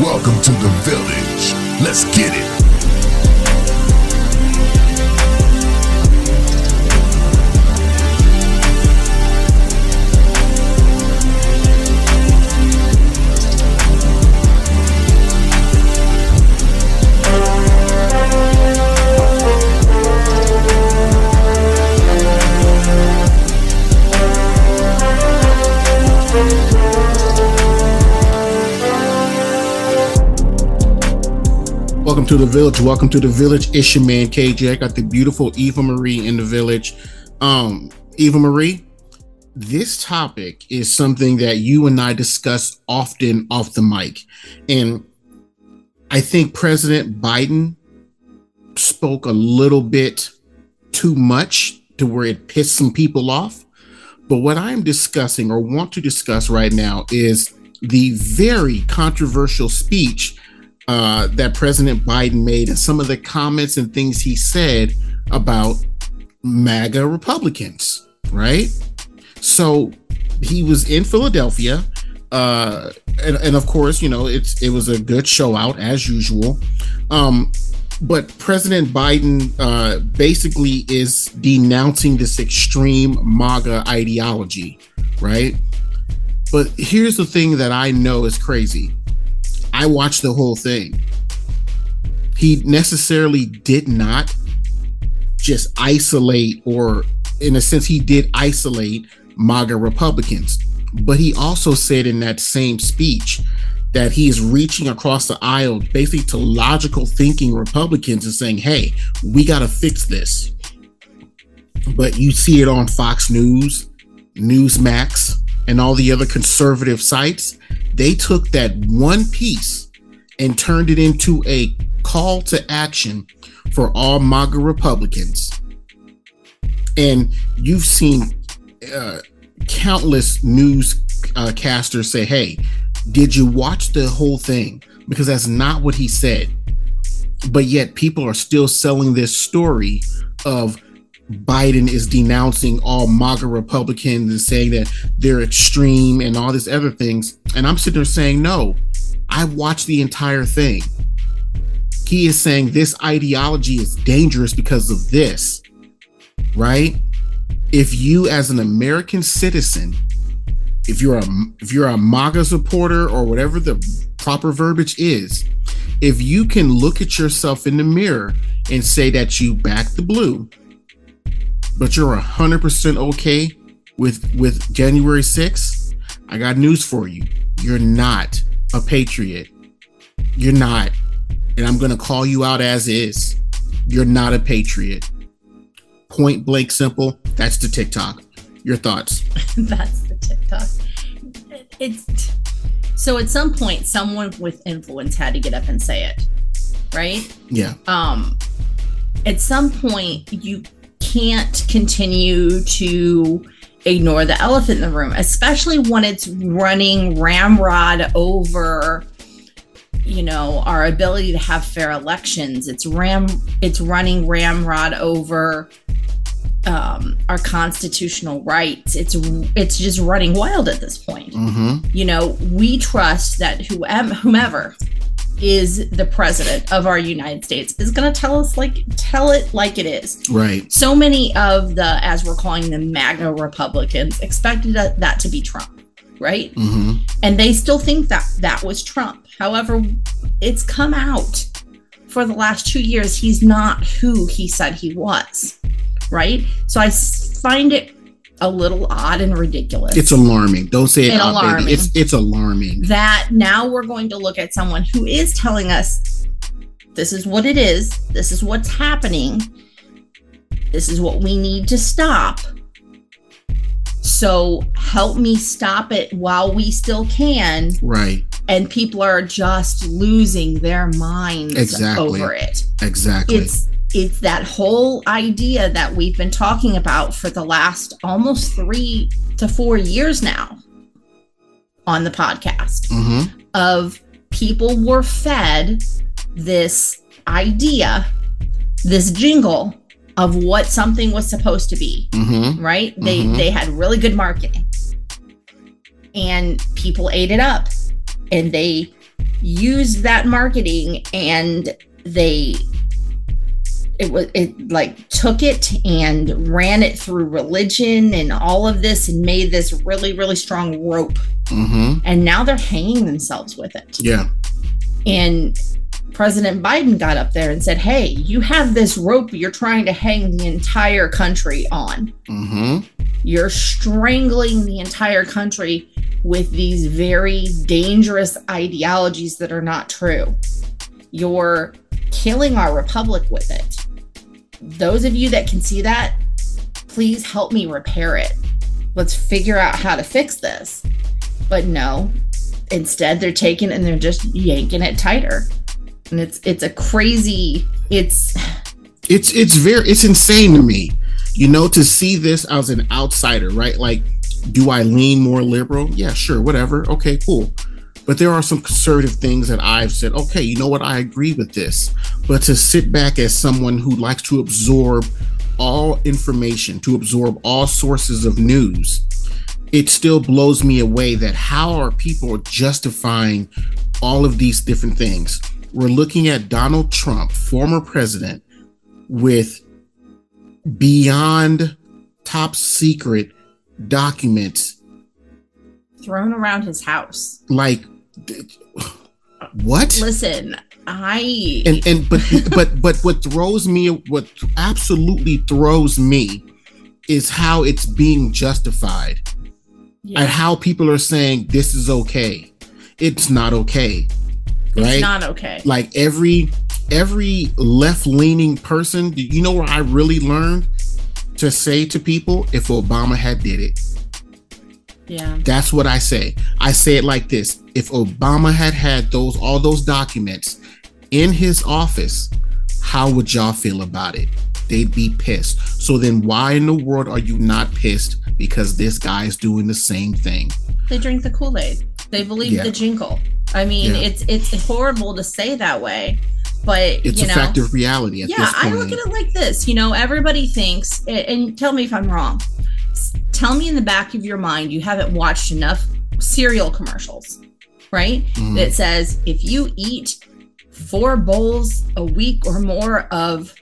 Welcome to the village. Let's get it. Welcome to the village. Welcome to the village. It's your man KJ. I got the beautiful Eva Marie in the village. Um, Eva Marie, this topic is something that you and I discuss often off the mic. And I think President Biden spoke a little bit too much to where it pissed some people off. But what I'm discussing or want to discuss right now is the very controversial speech uh, that President Biden made and some of the comments and things he said about MAGA Republicans, right? So he was in Philadelphia. Uh, and, and of course, you know, it's it was a good show out as usual. Um, but President Biden uh, basically is denouncing this extreme MAGA ideology, right? But here's the thing that I know is crazy. I watched the whole thing. He necessarily did not just isolate, or in a sense, he did isolate MAGA Republicans. But he also said in that same speech that he is reaching across the aisle basically to logical thinking Republicans and saying, hey, we got to fix this. But you see it on Fox News, Newsmax, and all the other conservative sites. They took that one piece and turned it into a call to action for all MAGA Republicans. And you've seen uh, countless newscasters uh, say, hey, did you watch the whole thing? Because that's not what he said. But yet people are still selling this story of Biden is denouncing all MAGA Republicans and saying that they're extreme and all these other things. And I'm sitting there saying, no, I watched the entire thing. He is saying this ideology is dangerous because of this, right? If you, as an American citizen, if you're a if you're a MAGA supporter or whatever the proper verbiage is, if you can look at yourself in the mirror and say that you back the blue, but you're hundred percent okay with with January 6th, I got news for you. You're not a patriot. You're not. And I'm gonna call you out as is. You're not a patriot. Point blank simple. That's the TikTok. Your thoughts. That's the TikTok. It's so at some point someone with influence had to get up and say it. Right? Yeah. Um at some point you can't continue to ignore the elephant in the room, especially when it's running ramrod over you know our ability to have fair elections. It's ram it's running ramrod over um, our constitutional rights. It's it's just running wild at this point. Mm-hmm. you know we trust that whoever whomever is the president of our united states is going to tell us like tell it like it is Right. so many of the as we're calling them maga republicans expected that, that to be trump right Mm-hmm. and they still think that that was trump however it's come out for the last two years he's not who he said he was right so I find it a little odd and ridiculous It's alarming. Don't say it out, baby. It's it's alarming. that now we're going to look at someone who is telling us this is what it is, this is what's happening, this is what we need to stop. So help me stop it while we still can. Right. And people are just losing their minds Exactly. over it. Exactly. It's it's that whole idea that we've been talking about for the last almost three to four years now on the podcast mm-hmm. of people were fed this idea, this jingle of what something was supposed to be, Mm-hmm. right? They Mhm. they had really good marketing. And people ate it up and they used that marketing and they it was it like took it and ran it through religion and all of this and made this really really strong rope Mm-hmm. and now they're hanging themselves with it Yeah. and president biden got up there and said hey you have this rope you're trying to hang the entire country on Mm-hmm. you're strangling the entire country with these very dangerous ideologies that are not true. You're killing our republic with it. Those of you that can see that, please help me repair it. Let's figure out how to fix this. But no, instead they're taking and they're just yanking it tighter. And it's it's a crazy it's It's it's very it's insane to me, you know, to see this as an outsider, right? Like, do I lean more liberal? Yeah, sure, whatever. Okay, cool. But there are some conservative things that I've said, okay, you know what, I agree with this. But to sit back as someone who likes to absorb all information, to absorb all sources of news, it still blows me away that how are people justifying all of these different things? We're looking at Donald Trump, former president, with beyond top secret documents thrown around his house. like what? Listen, I and and but but but what throws me what absolutely throws me is how it's being justified yeah, and how people are saying this is okay. It's not okay right? it's not okay. like every every left-leaning person you know where i really learned to say to people? If obama had did it Yeah. that's what i say i say it like this if obama had had those all those documents in his office how would y'all feel about it they'd be pissed so then why in the world are you not pissed because this guy is doing the same thing They drink the Kool-Aid. They believe Yeah. the jingle. I mean, Yeah. it's it's horrible to say that way, but it's you a fact of reality at yeah, I look at it like this. You know, everybody thinks, and tell me if I'm wrong. Tell me in the back of your mind you haven't watched enough cereal commercials, right? Mhm. That says if you eat four bowls a week or more of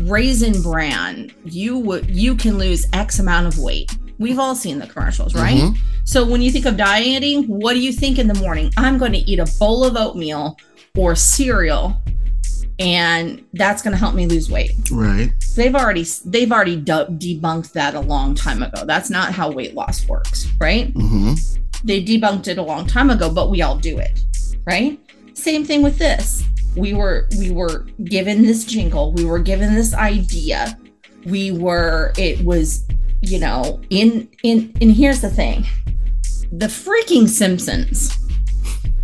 raisin bran, you would you can lose X amount of weight. We've all seen the commercials, right? Mhm. So when you think of dieting, what do you think in the morning? I'm going to eat a bowl of oatmeal or cereal and that's going to help me lose weight. right They've already they've already de- debunked that a long time ago. That's not how weight loss works, right? hmm They debunked it a long time ago, but we all do it, right? Same thing with this. We were we were given this jingle, we were given this idea. We were it was, you know, in in and here's the thing. The freaking Simpsons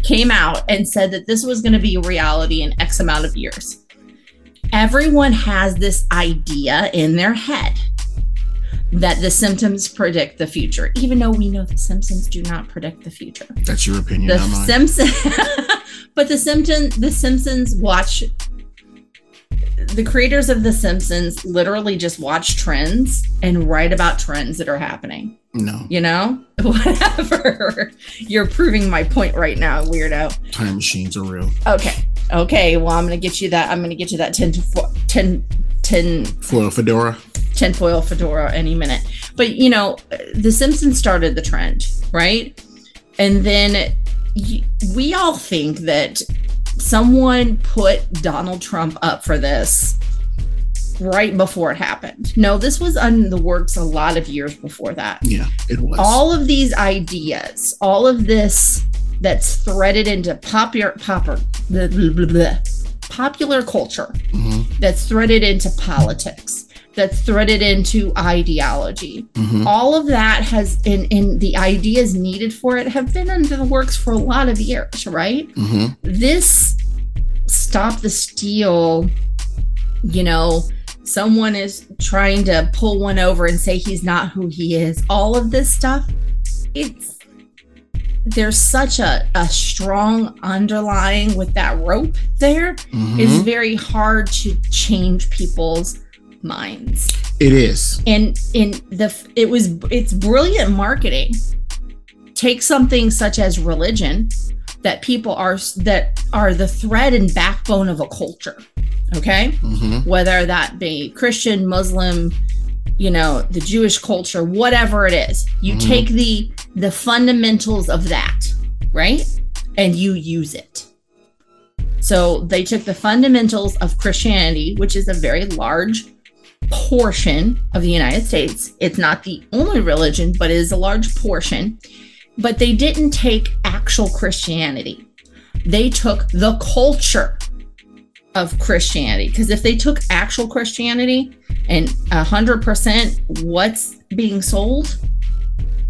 came out and said that this was going to be a reality in X amount of years. Everyone has this idea in their head that the Simpsons predict the future, even though we know the Simpsons do not predict the future. that's your opinion The. Simpsons, but the Simpsons, the Simpsons watch. The creators of The Simpsons literally just watch trends and write about trends that are happening. no You know, whatever. You're proving my point right now, weirdo. time machines are real Okay, okay. Well, I'm gonna get you that. I'm gonna get you that 10 to 4, 10, 10 foil fedora tinfoil fedora any minute. But you know, The Simpsons started the trend, right? And then we all think that someone put Donald Trump up for this right before it happened. No, this was on the works a lot of years before that. yeah it was All of these ideas, all of this that's threaded into popular blah, popular culture Mhm, that's threaded into politics that's threaded into ideology. Mhm. all of that has in in the ideas needed for it have been under the works for a lot of years right? Hmm this stop the steal you know someone is trying to pull one over and say he's not who he is. All of this stuff it's there's such a, a strong underlying with that rope there. Mhm. it's very hard to change people's minds It is. and in the it was it's brilliant marketing take something such as religion that people are that are the thread and backbone of a culture. Okay, Mhm. whether that be Christian, Muslim, you know, the Jewish culture, whatever it is, you Mhm. take the the fundamentals of that, right, and you use it. So they took the fundamentals of Christianity, which is a very large portion of the United States. It's not the only religion, but it is a large portion. But they didn't take actual Christianity. They took the culture of Christianity. Because if they took actual Christianity and 100% what's being sold,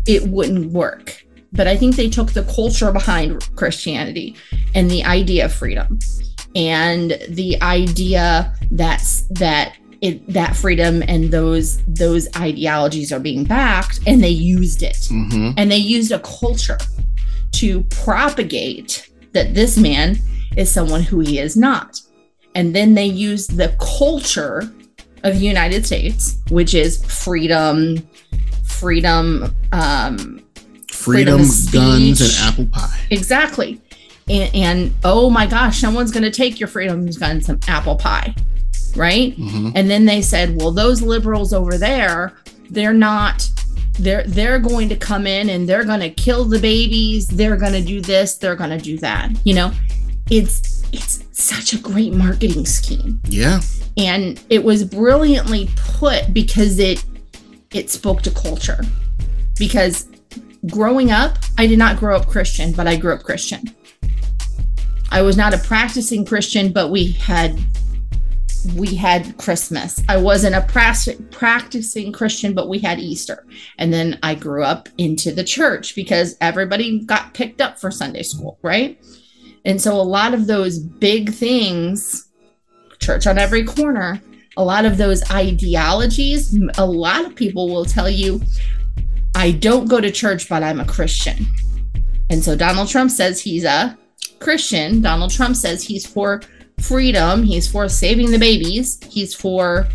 it wouldn't work. But I think they took the culture behind Christianity and the idea of freedom and the idea that's that it that freedom and those those ideologies are being backed and they used it Mhm. and they used a culture to propagate that this man is someone who he is not and then they used the culture of the united states which is freedom freedom um Freedom, of guns, and apple pie. Exactly. And, and oh my gosh, someone's going to take your freedoms guns and apple pie. Right. Mhm. And then they said, well, those liberals over there, they're not. They're they're going to come in and they're going to kill the babies. They're going to do this. They're going to do that. You know, it's it's such a great marketing scheme, Yeah. and it was brilliantly put because it it spoke to culture. Because growing up, I did not grow up Christian, but I grew up Christian. I was not a practicing Christian, but we had we had Christmas. I wasn't a prac- practicing Christian, but we had Easter. And then I grew up into the church because everybody got picked up for Sunday school, right? And so a lot of those big things, church on every corner, a lot of those ideologies, a lot of people will tell you, I don't go to church, but I'm a Christian. And so Donald Trump says he's a Christian. Donald Trump says he's for freedom. He's for saving the babies. He's for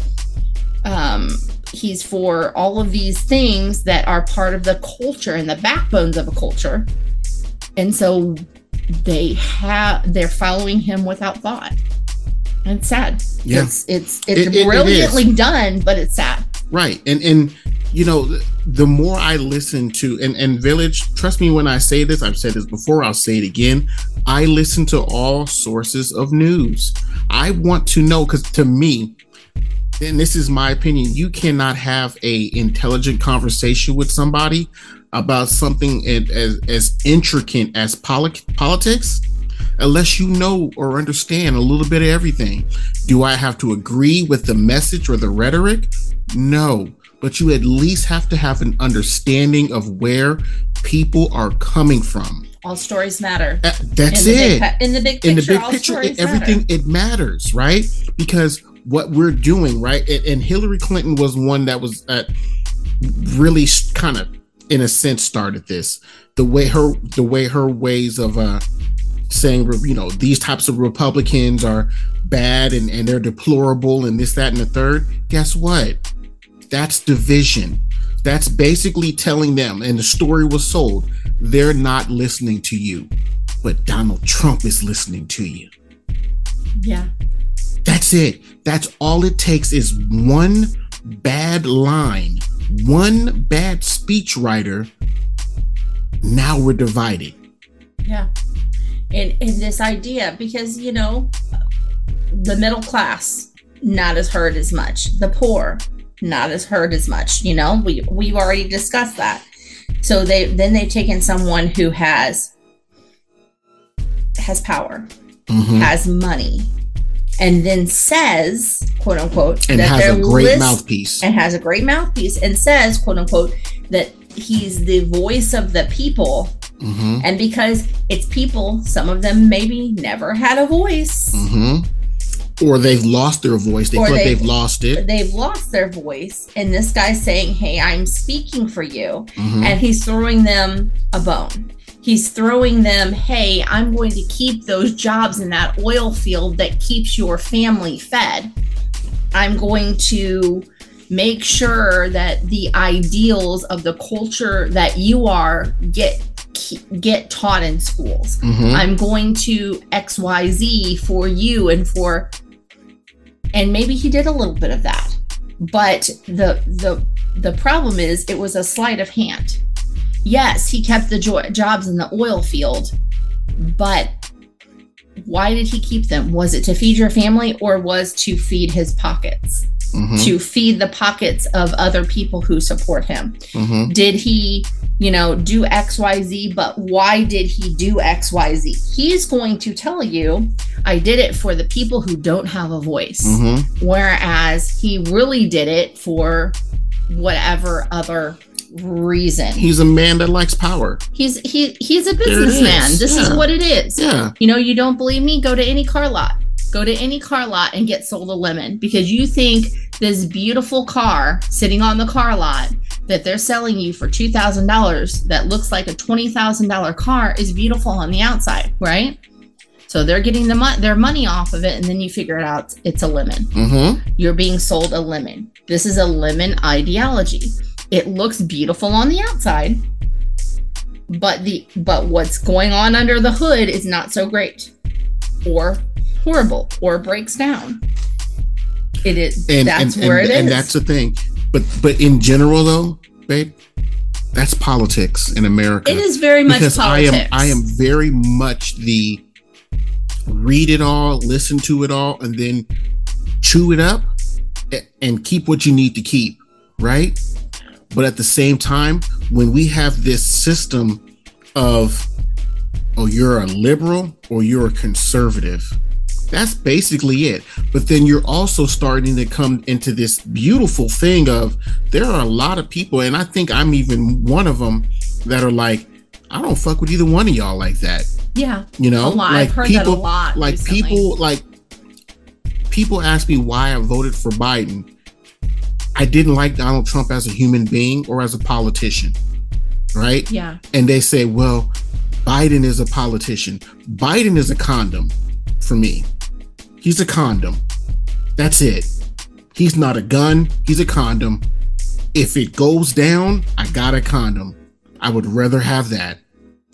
um he's for all of these things that are part of the culture and the backbones of a culture. And so they have they're following him without thought. And it's sad. Yeah. It's it's it's It- it- it brilliantly done, but it's sad. Right. And and you know, the more I listen to and and Village, trust me when I say this, I've said this before, I'll say it again. I listen to all sources of news. I want to know cuz to me, and this is my opinion, you cannot have a intelligent conversation with somebody about something as as, intricate as poli- politics unless you know or understand a little bit of everything. Do I have to agree with the message or the rhetoric? No, but you at least have to have an understanding of where people are coming from. All stories matter. Uh, That's in it. In the big picture, In the big all picture, stories it, everything matter. it matters, right? Because what we're doing, right? And, and Hillary Clinton was one that was uh, really kind of, in a sense, started this. The way her, the way her ways of uh, saying, you know, these types of Republicans are bad and, and they're deplorable and this, that, and the third. Guess what? That's division. That's basically telling them, and the story was sold, they're not listening to you, but Donald Trump is listening to you. yeah. That's it. That's all it takes is one bad line, one bad speechwriter. Now we're divided. Yeah. And and this idea, because you know, the middle class not as hurt as much. The poor not as heard as much. You know, we we've already discussed that. So they then they've taken someone who has has power, Mhm. has money, and then says, quote unquote, And that has they're a great list- mouthpiece. and has a great mouthpiece and says, quote unquote, that he's the voice of the people hmm and because it's people, some of them maybe never had a voice. hmm Or they've lost their voice. They Or feel like they've- they've lost it. They've lost their voice. And this guy's saying, Hey, I'm speaking for you. Mhm. And he's throwing them a bone. He's throwing them, Hey, I'm going to keep those jobs in that oil field that keeps your family fed. I'm going to make sure that the ideals of the culture that you are get get taught in schools. Mhm. I'm going to XYZ for you and for and maybe he did a little bit of that. But the the the problem is it was a sleight of hand. Yes, he kept the jo- jobs in the oil field, but why did he keep them? Was it to feed your family or was to feed his pockets? Mhm. To feed the pockets of other people who support him? Mhm. did he you know do xyz but why did he do xyz he's going to tell you i did it for the people who don't have a voice Mhm. whereas he really did it for whatever other reason He's a man that likes power. he's he he's a businessman is, this yeah. is what it is Yeah. you know you don't believe me go to any car lot go to any car lot and get sold a lemon because you think this beautiful car sitting on the car lot that they're selling you for $2000 that looks like a $20000 car is beautiful on the outside right? So they're getting the mo- their money off of it and then you figure it out it's a lemon. Mhm. you're being sold a lemon. This is a lemon ideology. It looks beautiful on the outside but the but what's going on under the hood is not so great or horrible or breaks down. It is And that's and, where and, it is. and that's the thing. But but in general though, babe, that's politics in America. it is very much because politics I am I am very much the read it all, listen to it all, and then chew it up and keep what you need to keep, right? But at the same time, when we have this system of oh, you're a liberal or you're a conservative. That's basically it. But then you're also starting to come into this beautiful thing of there are a lot of people, and I think I'm even one of them that are like, I don't fuck with either one of y'all like that. yeah You know, like i've heard people, that a lot like recently. people, like people ask me why I voted for Biden. I didn't like Donald Trump as a human being or as a politician, right? yeah and they say, well, Biden is a politician. Biden is a condom for me. He's a condom. That's it. He's not a gun. He's a condom. If it goes down, I got a condom. I would rather have that.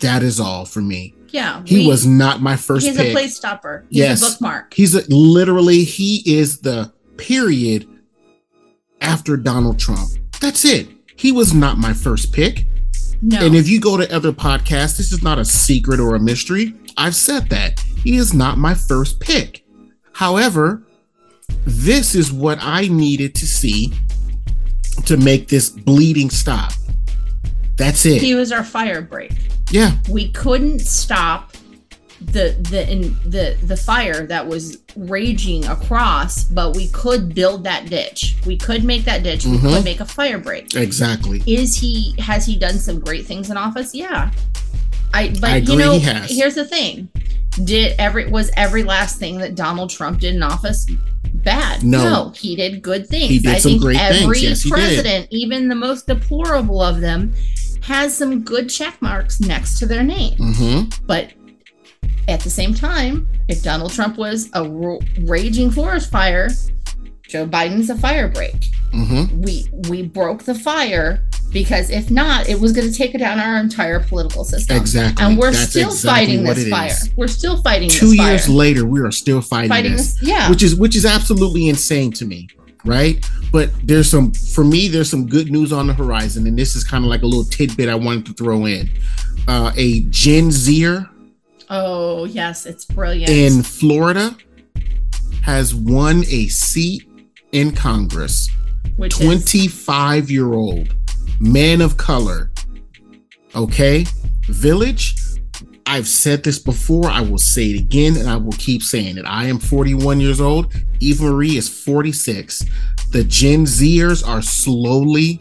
That is all for me. yeah He we- was not my first he's pick. a place stopper he's Yes. a bookmark He's a, literally he is the period after Donald Trump. That's it. He was not my first pick. no And if you go to other podcasts, this is not a secret or a mystery. I've said that. He is not my first pick. However, this is what I needed to see to make this bleeding stop. That's it. he was our fire break yeah. we couldn't stop the the in the the fire that was raging across but we could build that ditch we could make that ditch we Mhm. could make a fire break Exactly. is he has he done some great things in office yeah i but I you know he here's the thing did every was every last thing that donald trump did in office bad No. he did good things He did i some think great things. every Yes, he did. president even the most deplorable of them has some good check marks next to their name hmm but at the same time, if Donald Trump was a ro- raging forest fire, Joe Biden's a fire break. hmm We we broke the fire because if not, it was going to take down our entire political system. Exactly. And we're That's still exactly fighting this fire. is. We're still fighting Two this fire. years later, we are still fighting, fighting this. this. Yeah. which is which is absolutely insane to me right but there's some for me there's some good news on the horizon and this is kind of like a little tidbit i wanted to throw in uh, a gen zer oh yes, it's brilliant. in florida has won a seat in congress which is 25 year old man of color okay village I've said this before. I will say it again, and I will keep saying it. I am 41 years old. Eva Marie is 46. The Gen Zers are slowly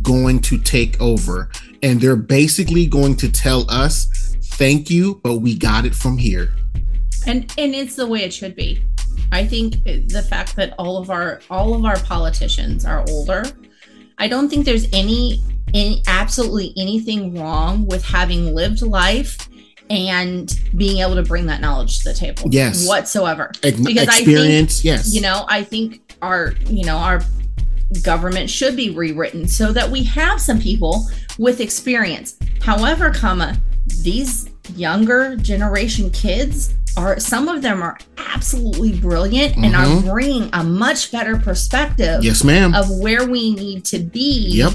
going to take over, and they're basically going to tell us, "Thank you, but we got it from here." and and it's the way it should be i think the fact that all of our all of our politicians are older i don't think there's any any absolutely anything wrong with having lived life and being able to bring that knowledge to the table Yes. whatsoever Because I think, Experience, yes. you know i think our you know our government should be rewritten so that we have some people with experience however comma these younger generation kids are some of them are absolutely brilliant and are Mhm. bringing a much better perspective Yes, ma'am. of where we need to be Yep.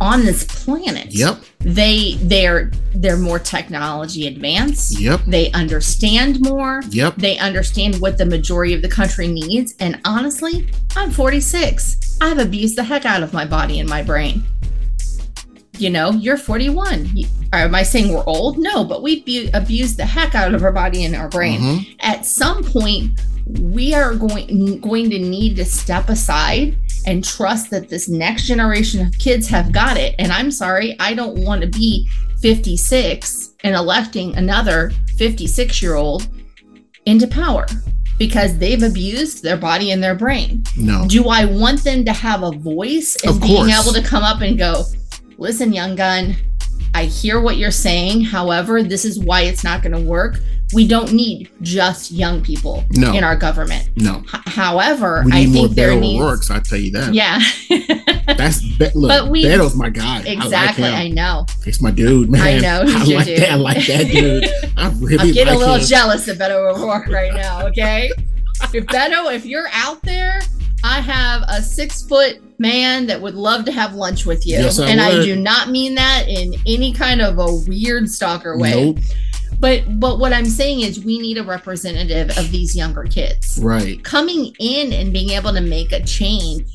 on this planet. Yep. They they're they're more technology advanced. Yep. They understand more. Yep. They understand what the majority of the country needs. And honestly, I'm 46. I've abused the heck out of my body and my brain. You know, you're 41. Am I saying we're old? No, but we've bu- abused the heck out of our body and our brain. Mhm. At some point, we are going going to need to step aside and trust that this next generation of kids have got it. And I'm sorry, I don't want to be 56 and electing another 56 year old into power because they've abused their body and their brain. No. Do I want them to have a voice and Of being able to come up and go, listen, young gun, I hear what you're saying. However, this is why it's not going to work. We don't need just young people No. in our government. No. H- however, We I think there needs. I tell you that. Yeah, That's Be- look. But we- Beto's my guy. exactly. I I, like him. know. He's my dude, man. I know. I your like dude. that. I like that dude. I really I'm getting like a little him. jealous of Beto O'Rourke right now. Okay, if Beto, if you're out there, I have a six foot man that would love to have lunch with you, Yes, I and I do not mean that in any kind of a weird stalker way. Nope. But but what I'm saying is, we need a representative of these younger kids Right. coming in and being able to make a change.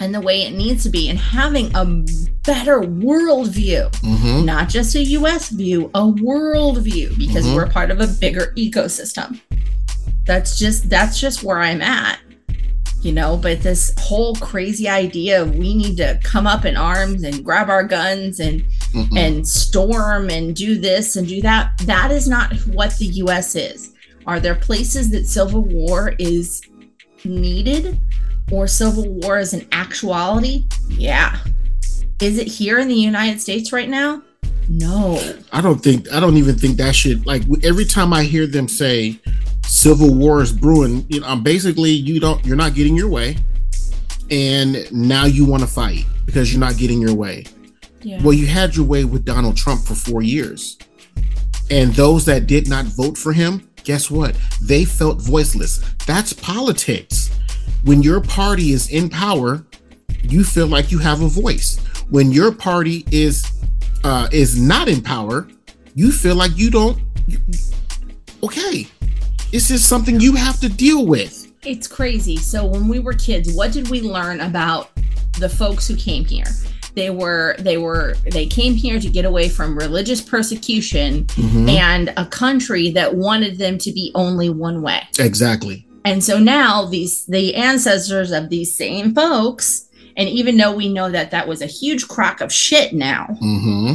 And the way it needs to be, and having a better world view Mm-hmm. not just a US view, a world view, because Mhm. we're part of a bigger ecosystem. That's just that's just where I'm at. You know, but this whole crazy idea of we need to come up in arms and grab our guns and Mm-mm. and storm and do this and do that, that is not what the US is. Are there places that civil war is needed or civil war is an actuality? Yeah. Is it here in the United States right now? No. I don't think I don't even think that should like every time I hear them say civil war is brewing, you know, basically you don't you're not getting your way and now you want to fight because you're not getting your way. Yeah. Well, you had your way with Donald Trump for 4 years. And those that did not vote for him, guess what? They felt voiceless. That's politics. When your party is in power, you feel like you have a voice. When your party is uh, is not in power, you feel like you don't. you- okay, this is something you have to deal with. It's crazy. So when we were kids, what did we learn about the folks who came here? They were they were they came here to get away from religious persecution Mhm. and a country that wanted them to be only one way. Exactly. And so now these the ancestors of these same folks and even though we know that that was a huge crock of shit now, hmm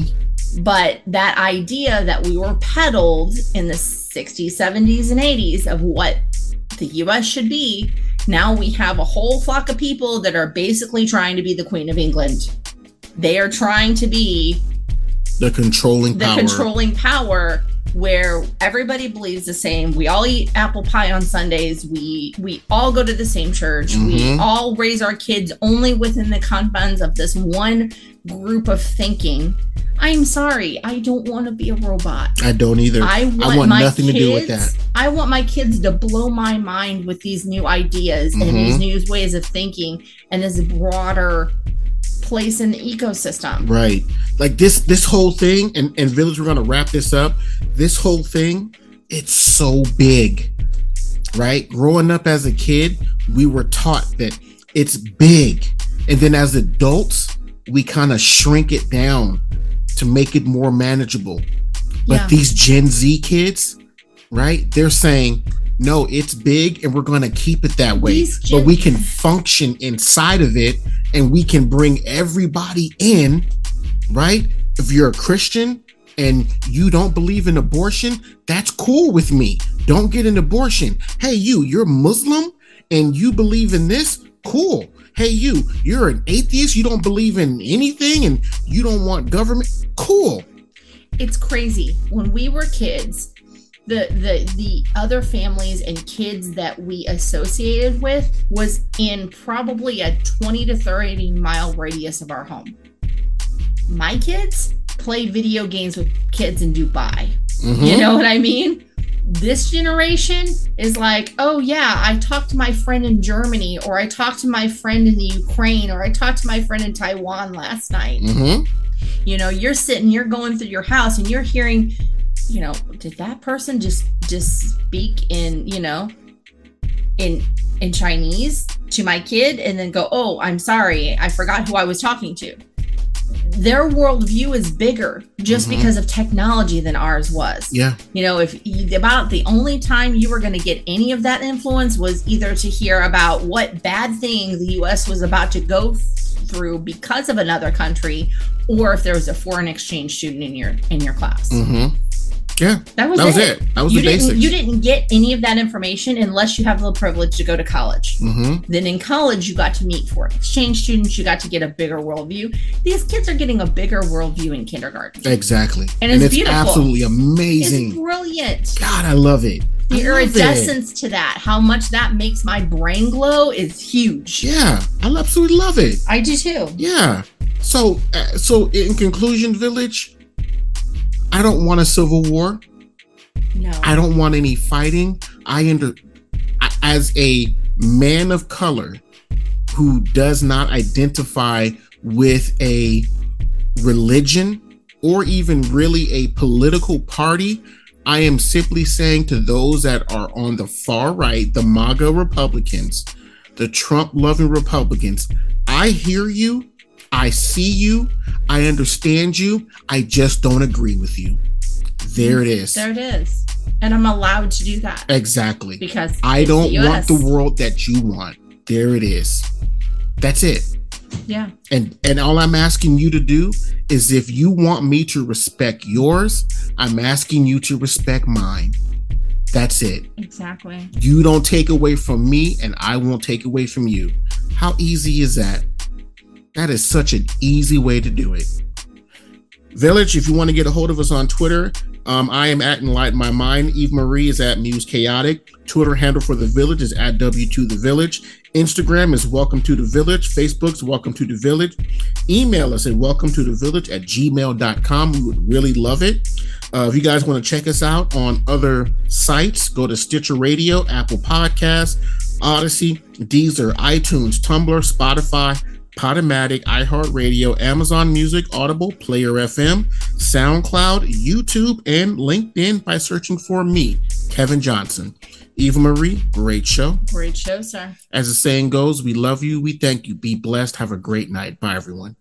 but that idea that we were peddled in the 60s 70s and 80s of what the us should be. Now we have a whole flock of people that are basically trying to be the queen of england. They are trying to be The controlling the power. controlling power where everybody believes the same. We all eat apple pie on sundays. We we all go to the same church. We Mhm. all raise our kids only within the confines of this one group of thinking i'm sorry i don't want to be a robot I don't either. I want, want my nothing to do with kids- that. I want my kids to blow my mind with these new ideas Mhm. and these new ways of thinking and this broader place in the ecosystem. Right. Like this this whole thing, and, and Village, we're gonna wrap this up. This whole thing, it's so big. Right? Growing up as a kid, we were taught that it's big. And then as adults, we kind of shrink it down to make it more manageable. But Yeah. these Gen Z kids, right? They're saying, no, it's big and we're going to keep it that way. These But we can function inside of it and we can bring everybody in, right? If you're a Christian and you don't believe in abortion, that's cool with me. Don't get an abortion. Hey, you, you're Muslim and you believe in this? Cool. Hey, you, you're an atheist, you don't believe in anything and you don't want government? Cool. It's crazy. When we were kids, the the the other families and kids that we associated with was in probably a 20 to 30 mile radius of our home. My kids, play video games with kids in Dubai. Mhm. You know what I mean? This generation is like, oh yeah, I talked to my friend in Germany, or I talked to my friend in the Ukraine, or I talked to my friend in Taiwan last night. Mhm. You know, you're sitting, you're going through your house, and you're hearing, you know, did that person just just speak in, you know, in in Chinese to my kid, and then go, oh, I'm sorry, I forgot who I was talking to. Their worldview is bigger just Mhm. because of technology than ours was. Yeah. You know, if you, about the only time you were going to get any of that influence was either to hear about what bad thing the US was about to go through because of another country or if there was a foreign exchange student in your in your class. Mhm. Yeah. That was That was it. it. That was you the didn't basics. you didn't get any of that information unless you have the privilege to go to college. Mhm. Then in college, you got to meet foreign exchange students. You got to get a bigger worldview. These kids are getting a bigger worldview in kindergarten. Exactly. And it's it's beautiful. absolutely amazing. It's brilliant. God, I love it. the I love it. iridescence to that, how much that makes my brain glow is huge. Yeah, I absolutely love it. I do too. Yeah. So, uh, so in conclusion, Village, I don't want a civil war. No. I don't want any fighting. I under I- as a man of color who does not identify with a religion or even really a political party. I am simply saying to those that are on the far right, the MAGA Republicans, the Trump loving Republicans, I hear you. I see you. I understand you. I just don't agree with you. There it is. There it is. And I'm allowed to do that Exactly. because I don't the want the world that you want. There it is. That's it. Yeah. And and all I'm asking you to do is if you want me to respect yours, I'm asking you to respect mine. That's it. Exactly. You don't take away from me and I won't take away from you. How easy is that? That is such an easy way to do it. Village, if you want to get a hold of us on Twitter, um, I am at Enlighten My Mind. Eva Marie is at Muse Chaotic. Twitter handle for the Village is at W2 The Village. Instagram is Welcome to the Village. Facebook's Welcome to the Village. Email us at welcome to the village at gmail.com. We would really love it. Uh, if you guys want to check us out on other sites, go to Stitcher Radio, Apple Podcasts, Odyssey, Deezer, iTunes, Tumblr, Spotify, Podomatic, iHeartRadio, Amazon Music, Audible, Player FM, SoundCloud, YouTube, and LinkedIn by searching for me, Kevin Johnson. Eva Marie, great show. Great show, sir. As the saying goes, we love you, we thank you, be blessed, have a great night. Bye, everyone.